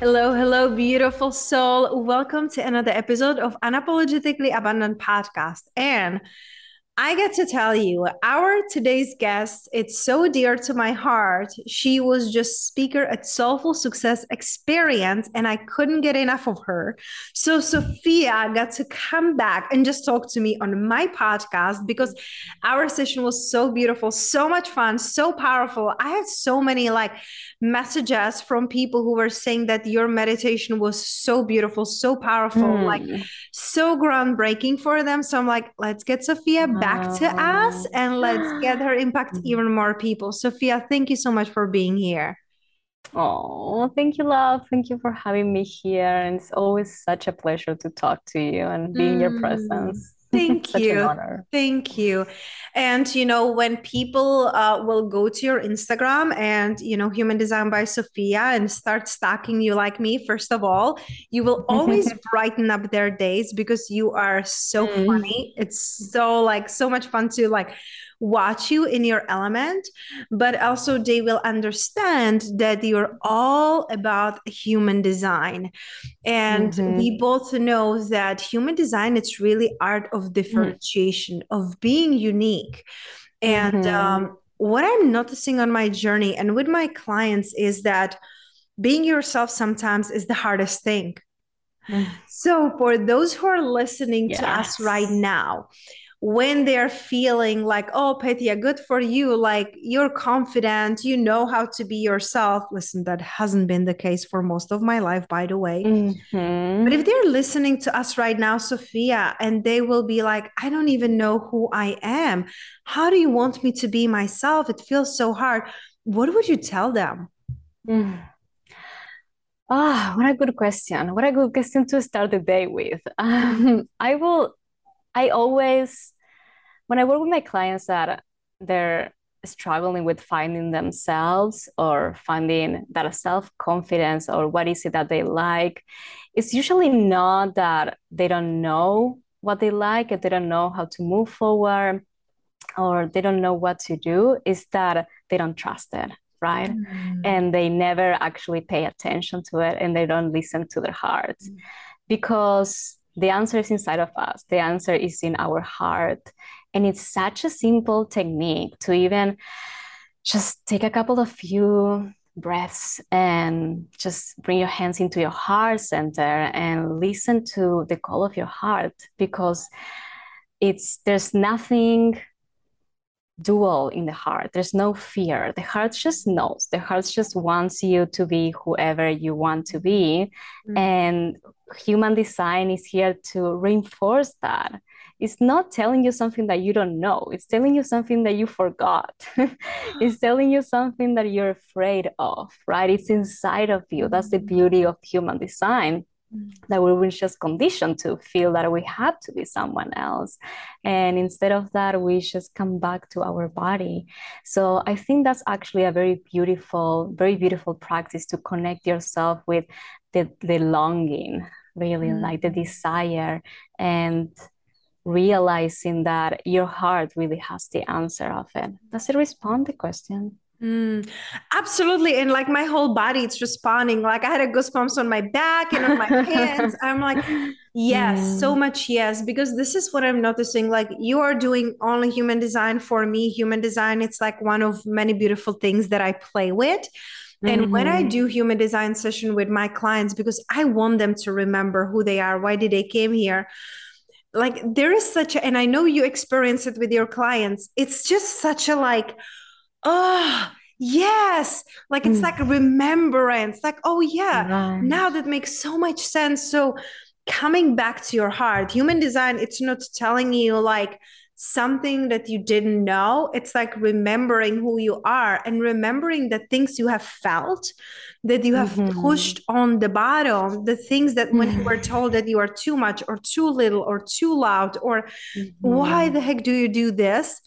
Hello, hello, beautiful soul. Welcome to another episode of Unapologetically Abundant Podcast. And I get to tell you, our today's guest, it's so dear to my heart. She was just speaker at Soulful Success Experience, and I couldn't get enough of her. So Sophia got to come back and just talk to me on my podcast because our session was so beautiful, so much fun, so powerful. I had so many like messages from people who were saying that your meditation was so beautiful, so powerful, mm. like so groundbreaking for them. So I'm like, let's get Sophia back to us and let's get her impact mm-hmm. even more people. Sophia, thank you so much for being here. Oh, thank you, love. Thank you for having me here. And it's always such a pleasure to talk to you and be in your presence. Thank you. Thank you. And, you know, when people uh, will go to your Instagram and, you know, Human Design by Sophia and start stalking you like me, first of all, you will always brighten up their days because you are so mm. funny. It's so like so much fun to like watch you in your element, but also they will understand that you're all about human design. And mm-hmm. we both know that human design it's really art of differentiation, mm of being unique. And mm-hmm. um, what I'm noticing on my journey and with my clients is that being yourself sometimes is the hardest thing. Mm. So, for those who are listening yes. to us right now, when they're feeling like, oh, Petya, good for you. Like you're confident, you know how to be yourself. Listen, that hasn't been the case for most of my life, by the way. Mm-hmm. But if they're listening to us right now, Sophia, and they will be like, I don't even know who I am. How do you want me to be myself? It feels so hard. What would you tell them? Mm. Ah, oh, what a good question. What a good question to start the day with. Um, I will, I always when I work with my clients that they're struggling with finding themselves or finding that self confidence or what is it that they like, it's usually not that they don't know what they like and they don't know how to move forward or they don't know what to do, is that they don't trust it. Right. Mm. And they never actually pay attention to it and they don't listen to their hearts mm. because the answer is inside of us. The answer is in our heart. And it's such a simple technique to even just take a couple of few breaths and just bring your hands into your heart center and listen to the call of your heart because it's there's nothing dual in the heart. There's no fear. The heart just knows. The heart just wants you to be whoever you want to be. Mm-hmm. and human design is here to reinforce that. It's not telling you something that you don't know. It's telling you something that you forgot. It's telling you something that you're afraid of right? It's inside of you. That's the beauty of human design. mm. That we were just conditioned to feel that we had to be someone else and instead of that we just come back to our body so i think that's actually a very beautiful very beautiful practice to connect yourself with the, the longing really mm. like the desire and realizing that your heart really has the answer of it. Does it respond the question? Mm, absolutely. And like my whole body, it's responding. Like I had a goosebumps on my back and on my hands. I'm like, yes, mm. so much yes. Because this is what I'm noticing. Like you are doing only human design for me. Human design, it's like one of many beautiful things that I play with And mm-hmm. when I mm-hmm. do human design session with my clients, because I want them to remember who they are, why did they came here? Like there is such a, and I know you experience it with your clients. It's just such a like, oh, yes like it's mm. like remembrance like oh yeah right. now that makes so much sense so coming back to your heart human design it's not telling you like something that you didn't know. It's like remembering who you are and remembering the things you have felt, that you have mm-hmm. pushed on the bottom, the things that when you were mm-hmm. told that you are too much or too little or too loud, or mm-hmm. why the heck do you do this?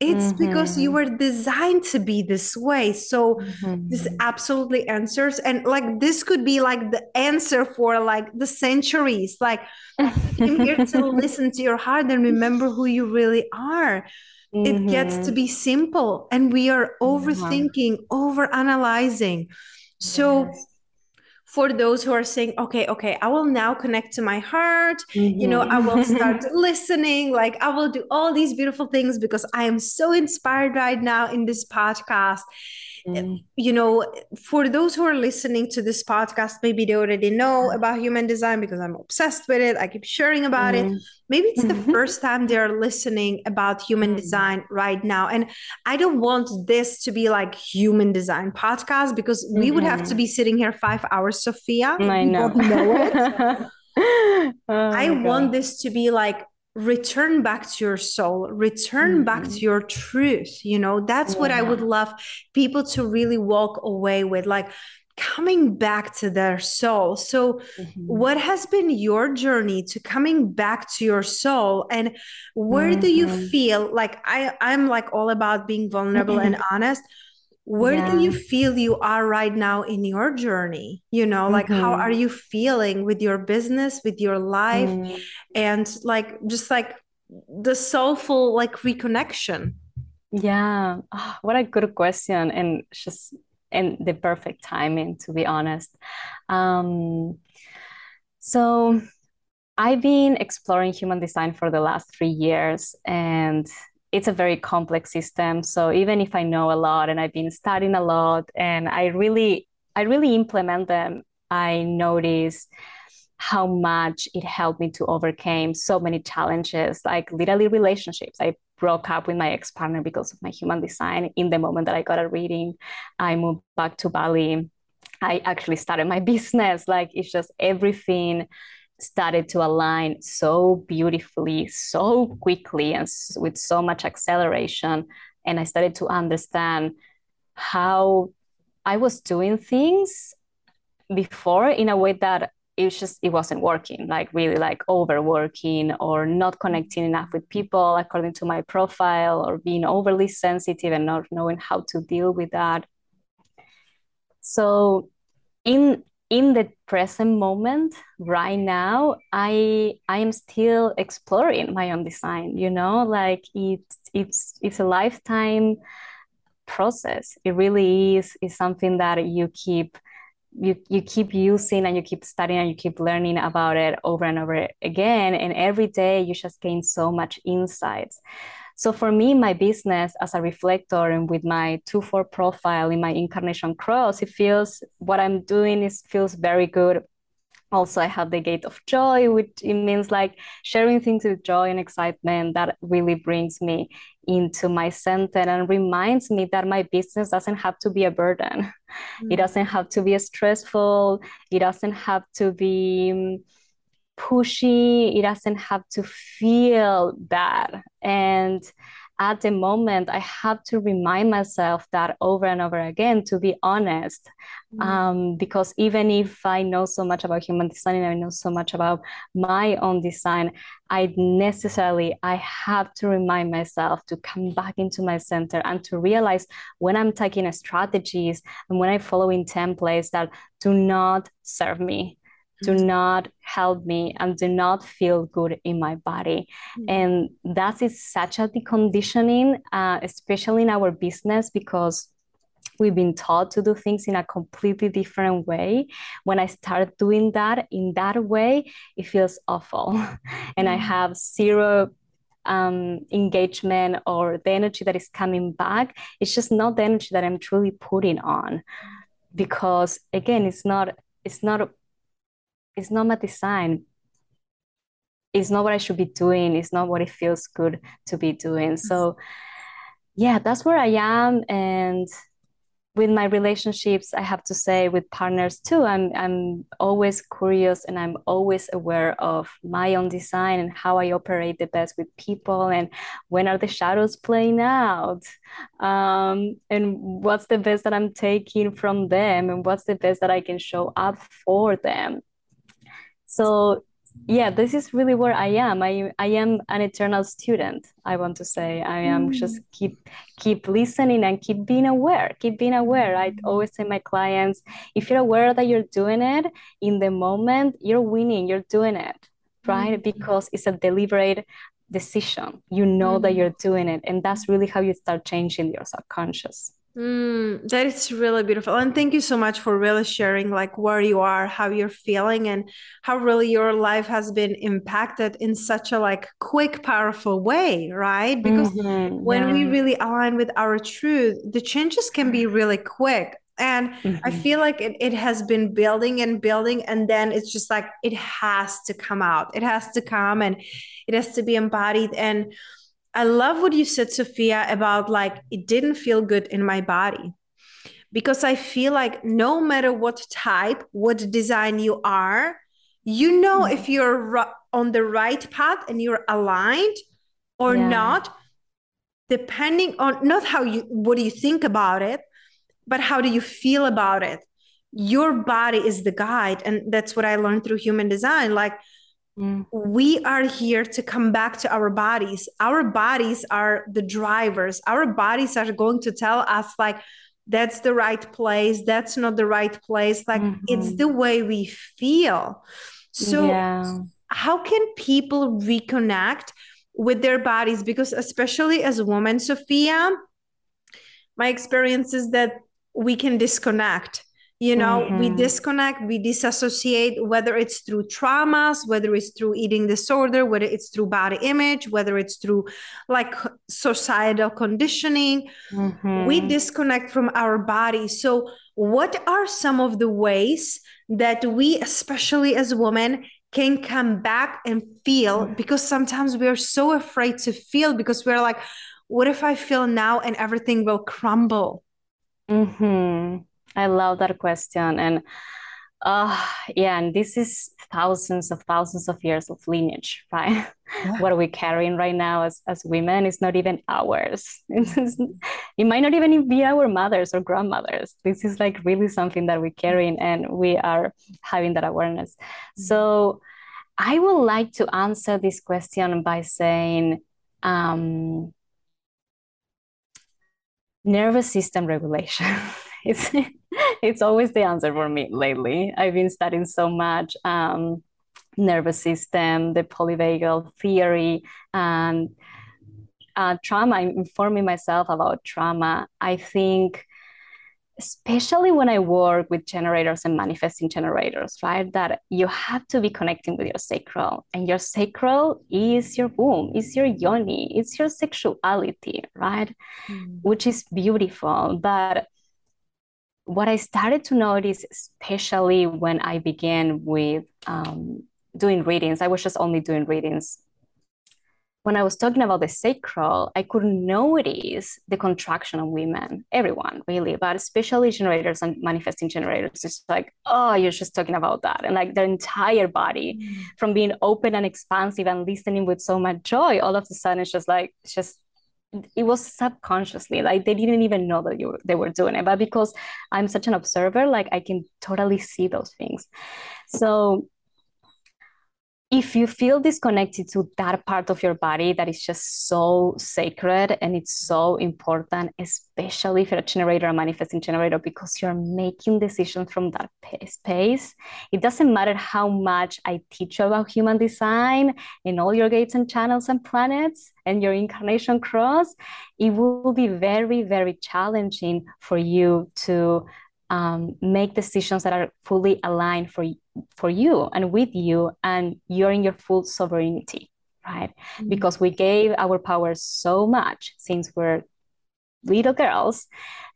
It's mm-hmm. because you mm-hmm. were designed to be this way so mm-hmm. this absolutely answers and like this could be like the answer for like the centuries like i'm here to listen to your heart and remember who you really are mm-hmm. it gets to mm-hmm. be simple and we are overthinking over analyzing so yes for those who are saying okay okay i will now connect to my heart mm-hmm. you know i will mm-hmm. start listening like i will do all these beautiful things because i am so inspired right now in this podcast. You know for those who are listening to this podcast maybe they already know about human design because i'm obsessed with it. I keep sharing about mm. it maybe it's the first time they're listening about human design right now. And i don't want this to be like human design podcast because we would have to mm-hmm. be sitting here five hours sophia. I know, know oh i want this to be like return back to your soul return mm-hmm. back to your truth you know that's yeah. what i would love people to really walk away with like coming back to their soul so mm-hmm. what has been your journey to coming back to your soul and where mm-hmm. do you mm-hmm. feel like i i'm like all about being vulnerable and honest where yeah. do you feel you are right now in your journey you know like mm-hmm. how are you feeling with your business with your life mm. and like just like the soulful like reconnection yeah oh, what a good question and just and the perfect timing to be honest um so i've been exploring human design for the last three years and it's a very complex system. So even if I know a lot and I've been studying a lot and I really I really implement them, I notice how much it helped me to overcome so many challenges, like literally relationships. I broke up with my ex-partner because of my human design in the moment that I got a reading. I moved back to Bali. I actually started my business. Like it's just everything started to align so beautifully, so quickly, and with so much acceleration. And I started to understand how I was doing things before in a way that it just it wasn't working like really like overworking or not connecting enough with people according to my profile or being overly sensitive and not knowing how to deal with that so in in the present moment right now i i am still exploring my own design you know like it's it's it's a lifetime process. It really is is something that you keep you you keep using and you keep studying and you keep learning about it over and over again. And every day you just gain so much insights so for me, my business as a reflector and with my 2-4 profile in my incarnation cross, it feels what I'm doing is feels very good. Also, I have the gate of joy, which it means like sharing things with joy and excitement that really brings me into my center and reminds me that my business doesn't have to be a burden. Mm-hmm. It doesn't have to be stressful. It doesn't have to be pushy it doesn't have to feel bad and at the moment i have to remind myself that over and over again to be honest mm-hmm. um, because even if i know so much about human design and i know so much about my own design i necessarily i have to remind myself to come back into my center and to realize when i'm taking strategies and when i'm following templates that do not serve me do mm-hmm. not help me and do not feel good in my body mm-hmm. and that is such a deconditioning uh, especially in our business because we've been taught to do things in a completely different way when i start doing that in that way it feels awful and i mm-hmm. have zero um, engagement or the energy that is coming back it's just not the energy that i'm truly putting on because again it's not it's not it's not my design. It's not what i should be doing. It's not what it feels good to be doing. So yeah that's where i am. And with my relationships i have to say with partners too i'm i'm always curious and i'm always aware of my own design and how i operate the best with people and when are the shadows playing out? Um, and what's the best that i'm taking from them and what's the best that i can show up for them so yeah this is really where i am i i am an eternal student i want to say i am mm. just keep keep listening and keep being aware keep being aware i always say my clients if you're aware that you're doing it in the moment you're winning you're doing it right mm. because it's a deliberate decision you know mm. that you're doing it and that's really how you start changing your subconscious Mm, that is really beautiful. And thank you so much for really sharing like where you are, how you're feeling and how really your life has been impacted in such a like quick, powerful way, right? Because mm-hmm, when yeah. we really align with our truth, the changes can be really quick. And mm-hmm. I feel like it, it has been building and building, and then it's just like it has to come out. It has to come and it has to be embodied. And I love what you said, Sophia, about like it didn't feel good in my body. Because I feel like no matter what type, what design you are, you know mm-hmm. if you're on the right path and you're aligned or yeah. not, depending on not how you what do you think about it, but how do you feel about it. Your body is the guide. And that's what I learned through human design. Like Mm. We are here to come back to our bodies. Our bodies are the drivers. Our bodies are going to tell us, like, that's the right place, that's not the right place. Like, mm-hmm. it's the way we feel. So, yeah. how can people reconnect with their bodies? Because, especially as women, Sophia, my experience is that we can disconnect you know mm-hmm. we disconnect we disassociate whether it's through traumas whether it's through eating disorder whether it's through body image whether it's through like societal conditioning mm-hmm. we disconnect from our body so what are some of the ways that we especially as women can come back and feel mm. because sometimes we're so afraid to feel because we're like what if i feel now and everything will crumble mm-hmm. I love that question. And uh, yeah, and this is thousands of thousands of years of lineage, right? Yeah. what are we carrying right now as, as women is not even ours. it might not even be our mothers or grandmothers. This is like really something that we're carrying and we are having that awareness. Mm-hmm. So I would like to answer this question by saying, um, nervous system regulation. it's it's always the answer for me lately. I've been studying so much um, nervous system, the polyvagal theory, and uh, trauma. I'm informing myself about trauma. I think especially when I work with generators and manifesting generators, right? That you have to be connecting with your sacral, and your sacral is your womb, is your yoni, it's your sexuality, right? Mm. Which is beautiful. But what I started to notice, especially when I began with um, doing readings, I was just only doing readings. When I was talking about the sacral, I could notice the contraction of women, everyone really, but especially generators and manifesting generators. It's like, oh, you're just talking about that. And like their entire body mm. from being open and expansive and listening with so much joy, all of a sudden it's just like, it's just it was subconsciously like they didn't even know that you were, they were doing it. But because i'm such an observer like i can totally see those things. So if you feel disconnected to that part of your body that is just so sacred and it's so important, especially if you're a generator, a manifesting generator, because you're making decisions from that space. It doesn't matter how much I teach you about human design and all your gates and channels and planets and your incarnation cross, it will be very, very challenging for you to um, make decisions that are fully aligned for for you and with you and you're in your full sovereignty right mm-hmm. because we gave our power so much since we're little girls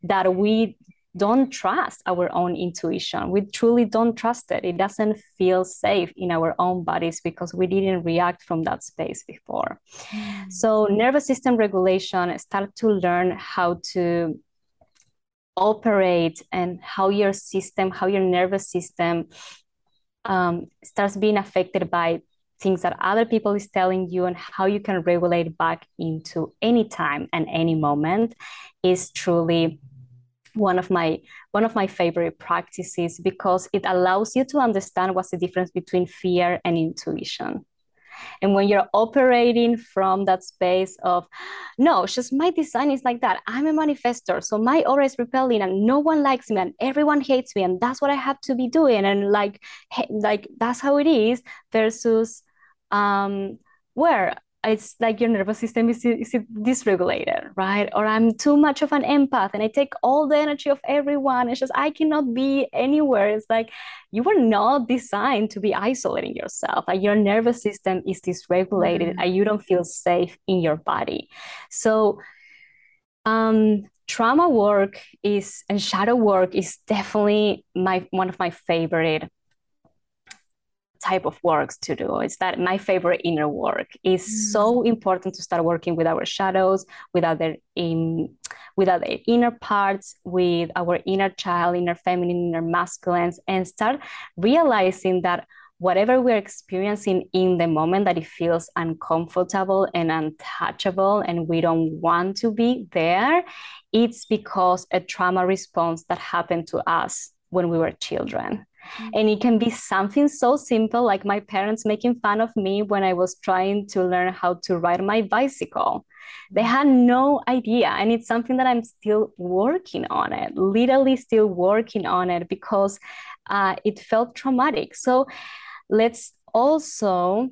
that we don't trust our own intuition. We truly don't trust it. It doesn't feel safe in our own bodies because we didn't react from that space before. Mm. So, nervous system regulation start to learn how to operate and how your system, how your nervous system um, starts being affected by things that other people is telling you and how you can regulate back into any time and any moment is truly one of my one of my favorite practices because it allows you to understand what's the difference between fear and intuition and when you're operating from that space of, no, just my design is like that. I'm a manifestor. So my aura is repelling and no one likes me and everyone hates me. And that's what I have to be doing. And like, like that's how it is versus um, where it's like your nervous system is, is dysregulated, right? Or I'm too much of an empath and I take all the energy of everyone. It's just I cannot be anywhere. It's like you were not designed to be isolating yourself. Like your nervous system is dysregulated mm-hmm. and you don't feel safe in your body. So um trauma work is and shadow work is definitely my one of my favorite type of works to do. It's that my favorite inner work is mm. so important to start working with our shadows, with other in with other inner parts, with our inner child, inner feminine, inner masculines, and start realizing that whatever we're experiencing in the moment that it feels uncomfortable and untouchable and we don't want to be there it's because a trauma response that happened to us when we were children and it can be something so simple like my parents making fun of me when I was trying to learn how to ride my bicycle. They had no idea. And it's something that I'm still working on it, literally still working on it because uh, it felt traumatic. So let's also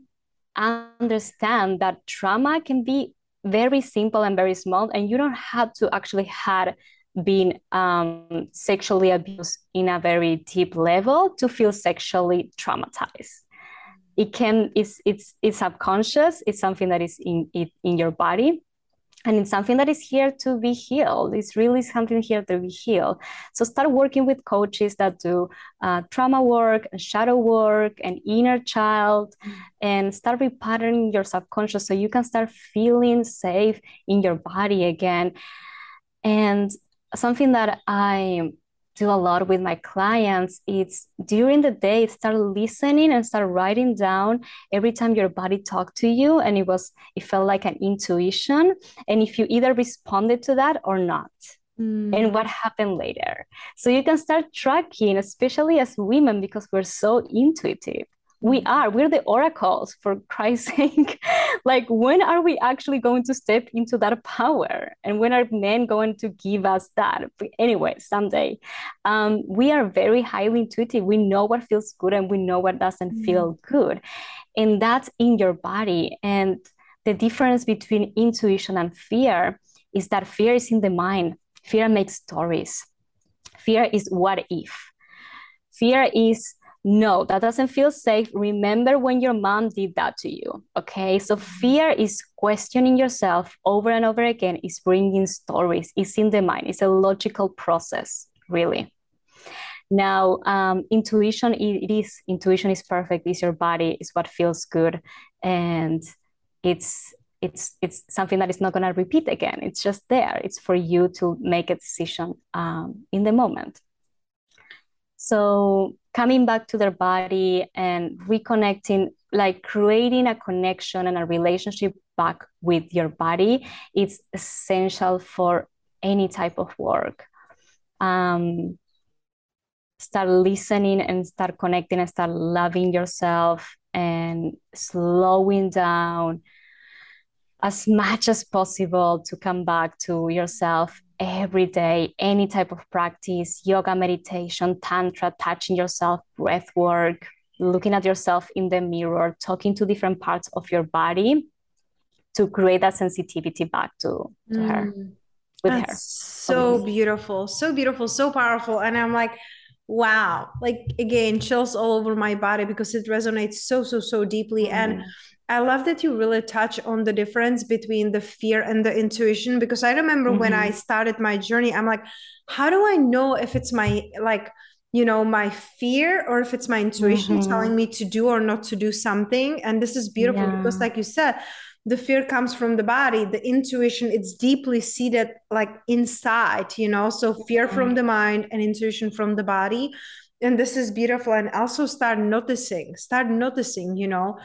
understand that trauma can be very simple and very small and you don't have to actually had been um, sexually abused in a very deep level to feel sexually traumatized. It can it's it's it's subconscious. It's something that is in it in your body. And it's something that is here to be healed. It's really something here to be healed. So start working with coaches that do uh, trauma work and shadow work and inner child and start repatterning your subconscious so you can start feeling safe in your body again. And something that I do a lot with my clients it's during the day start listening and start writing down every time your body talked to you and it was it felt like an intuition and if you either responded to that or not mm. and what happened later so you can start tracking especially as women because we're so intuitive we are we're the oracles for christ's sake. Like when are we actually going to step into that power? And when are men going to give us that? But anyway someday. Um, we are very highly intuitive. We know what feels good and we know what doesn't mm. feel good. And that's in your body. And the difference between intuition and fear is that fear is in the mind. Fear makes stories. Fear is what if. Fear is no, that doesn't feel safe. Remember when your mom did that to you. Okay. So fear is questioning yourself over and over again, is bringing stories, it's in the mind, it's a logical process, really. Now, um, intuition, it, it is intuition is perfect. It's your body, it's what feels good, and it's it's it's something that is not going to repeat again. It's just there. It's for you to make a decision um, in the moment. So coming back to their body and reconnecting, like creating a connection and a relationship back with your body, it's essential for any type of work. Um, start listening and start connecting and start loving yourself and slowing down as much as possible to come back to yourself every day, any type of practice, yoga, meditation, tantra, touching yourself, breath work, looking at yourself in the mirror, talking to different parts of your body to create that sensitivity back to, to mm. her. With That's her. So beautiful, so beautiful, so powerful. And I'm like, wow, like again, chills all over my body because it resonates so, so, so deeply. Mm. And I love that you really touch on the difference between the fear and the intuition because I remember mm-hmm. when I mm-hmm. started my journey, I'm like, how do I know if it's my like you know my fear or if it's my intuition mm-hmm. telling me to do or not to do something and this is beautiful yeah. because like you said the fear comes from the body the intuition it's deeply seated like inside you know so fear from the mind and intuition from the body and this is beautiful and also start noticing start noticing you know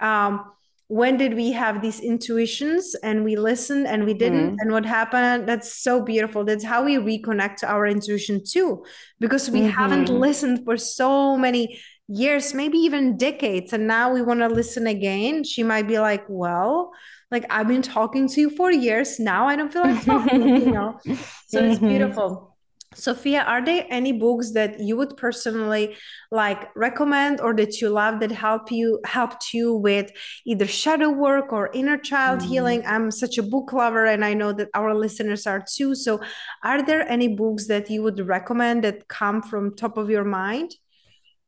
um when did we have these intuitions and we listened and we didn't? Mm-hmm. and what happened? That's so beautiful. That's how we reconnect to our intuition too because we mm-hmm. haven't listened for so many years maybe even decades and now we want to listen again. She might be like well like i've been talking to you for years. Now i don't feel like talking you know? So it's mm-hmm. beautiful Sophia, are there any books that you would personally like recommend or that you love that help you helped you with either shadow work or inner child mm. healing? I'm such a book lover and I know that our listeners are too. So are there any books that you would recommend that come from top of your mind?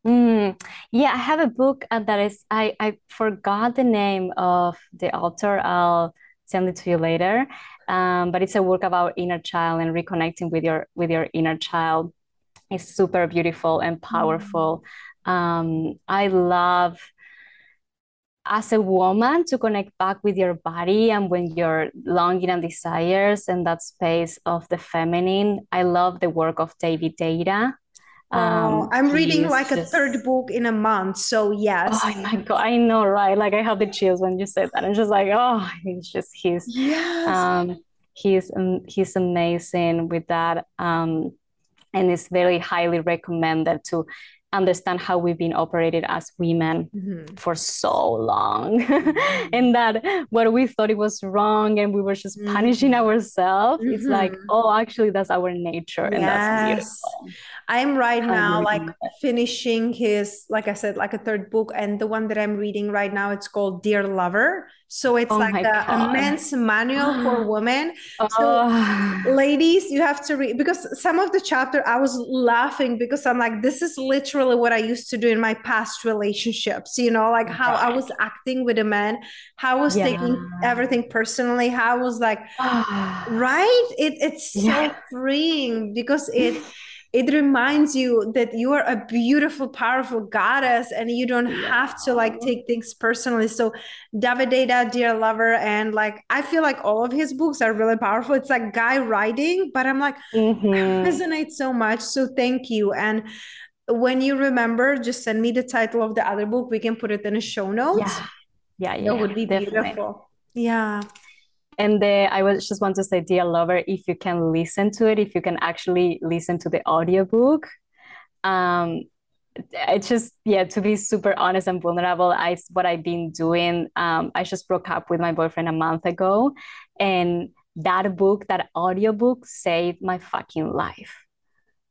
Mm, yeah, I have a book uh, that is I I forgot the name of the author. I'll send it to you later um, but it's a work about inner child and reconnecting with your with your inner child. It's super beautiful and powerful. Mm. um, i love as a woman to connect back with your body and when you're longing and desires and that space of the feminine. I love the work of david deida um, oh, I'm reading like just... a third book in a month. So yes. Oh my god, I know, right? Like I have the chills when you said that. I'm just like, oh, he's just he's yes. um he's um, he's amazing with that. Um, and it's very highly recommended to understand how we've been operated as women mm-hmm. for so long mm-hmm. and that what we thought it was wrong and we were just mm-hmm. punishing ourselves it's like mm-hmm. oh actually that's our nature and yes. that's beautiful i'm right now like finishing his like i said like a third book and the one that i'm reading right now it's called dear lover so it's oh like a, a, men's manual for women. So oh. ladies, you have to read because some of the chapter I was laughing because I'm like, this is literally what I used to do in my past relationships, you know, like how right. I was acting with a man, how I was yeah. taking everything personally, how I was like, right? It it's yeah. so freeing because it it reminds you that you are a beautiful powerful goddess and you don't have to like take things personally. So david deida dear lover and like i feel like all of his books are really powerful. It's like guy writing but i'm like mm-hmm. resonate so much so thank you. And when you remember just send me the title of the other book. We can put it in a show notes. Yeah. Yeah, yeah that would be definitely. beautiful. Yeah and the, i was just want to say dear lover if you can listen to it if you can actually listen to the audiobook um it's just yeah to be super honest and vulnerable i what i've been doing um i just broke up with my boyfriend a month ago and that book that audiobook saved my fucking life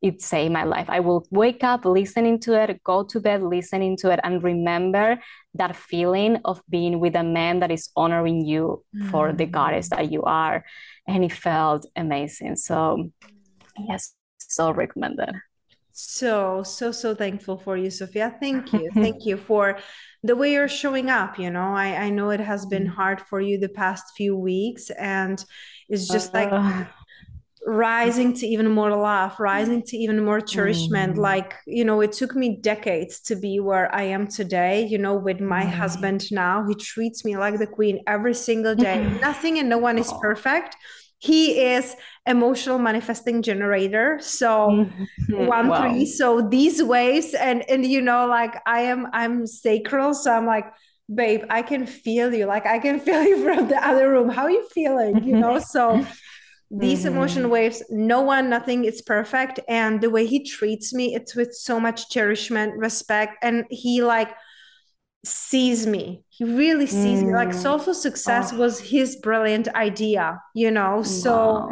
it saved my life. I will wake up listening to it, go to bed listening to it, and remember that feeling of being with a man that is honoring you mm. for the mm. goddess that you are. And it felt amazing. So, yes, so recommended. So, so, so thankful for you, Sophia. Thank you. Thank you for the way you're showing up. You know, I, I know it has been mm. hard for you the past few weeks, and it's just uh, like rising to even more love rising to even more cherishment. Mm. like you know it took me decades to be where i am today you know with my mm. husband now. He treats me like the queen every single day. Nothing and no one is perfect. He is emotional manifesting generator. So mm-hmm. one wow. three so these waves and and you know like i am i'm sacral. So i'm like babe i can feel you. Like i can feel you from the other room. How are you feeling? You know so these mm-hmm. emotion waves no one nothing is perfect and the way he treats me it's with so much cherishment respect and he like sees me he really sees mm. me like mm. soulful success oh. was his brilliant idea you know so wow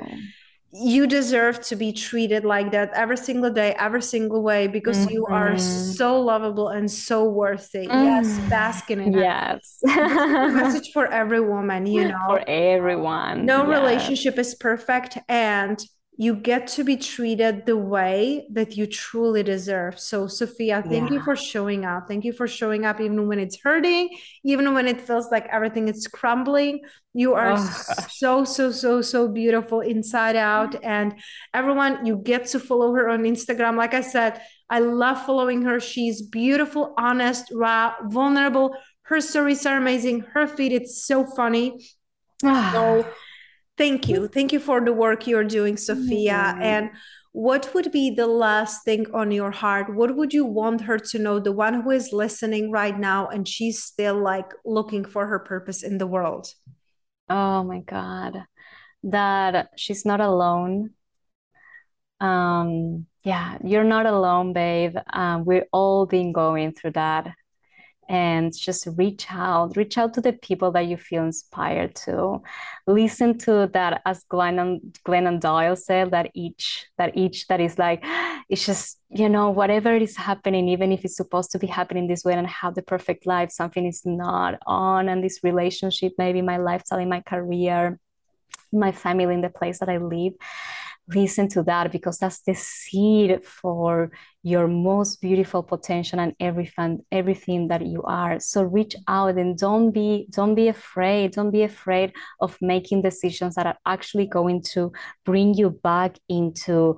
you deserve to be treated like that every single day every single way because mm-hmm. you are mm-hmm. so lovable and so worthy mm. yes bask in it yes message for every woman you know for everyone no yes. relationship is perfect and you get to be treated the way that you truly deserve. So, Sophia, thank yeah. you for showing up. Thank you for showing up even when it's hurting, even when it feels like everything is crumbling. You are oh, so, so, so, so beautiful inside out. And everyone, you get to follow her on Instagram. Like I said, I love following her. She's beautiful, honest, raw, vulnerable. Her stories are amazing. Her feed, it's so funny. so, Thank you. Thank you for the work you're doing, Sophia. Mm-hmm. And what would be the last thing on your heart? What would you want her to know, the one who is listening right now and she's still like looking for her purpose in the world? Oh my God. That she's not alone. Um, yeah, you're not alone, babe. Um, we're all been going through that and just reach out reach out to the people that you feel inspired to. Listen to that as glennon glennon doyle said that each that each that is like it's just you know whatever is happening even if it's supposed to be happening this way and have the perfect life something is not on. And this relationship maybe my lifestyle in my career my family in the place that i live listen to that because that's the seed for your most beautiful potential and everything everything that you are so reach out and don't be don't be afraid don't be afraid of making decisions that are actually going to bring you back into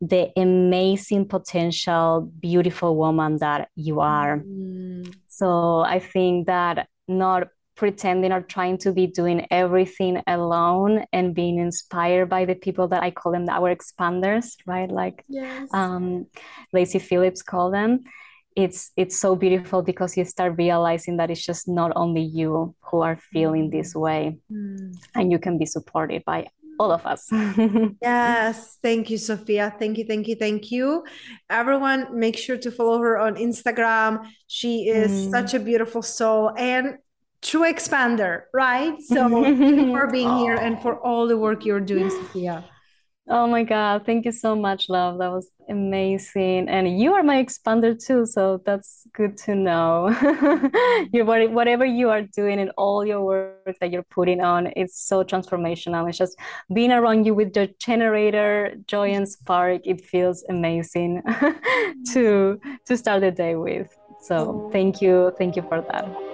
the amazing potential beautiful woman that you are mm. so i think that not pretending or trying to be doing everything alone and being inspired by the people that I call them our expanders, right? Like yes. um, Lacy Phillips called them. It's it's so beautiful because you start realizing that it's just not only you who are feeling this mm. way, mm. and you can be supported by all of us. yes. Thank you, Sophia. Thank you, thank you, thank you. Everyone, make sure to follow her on Instagram. She is mm. such a beautiful soul. And true expander, right? So for being here and for all the work you're doing, Sophia. Oh my God. Thank you so much, love. That was amazing. And you are my expander too. So that's good to know. you whatever you are doing and all your work that you're putting on, it's so transformational. It's just being around you with the generator, joy and spark. It feels amazing to to start the day with. So thank you. Thank you for that.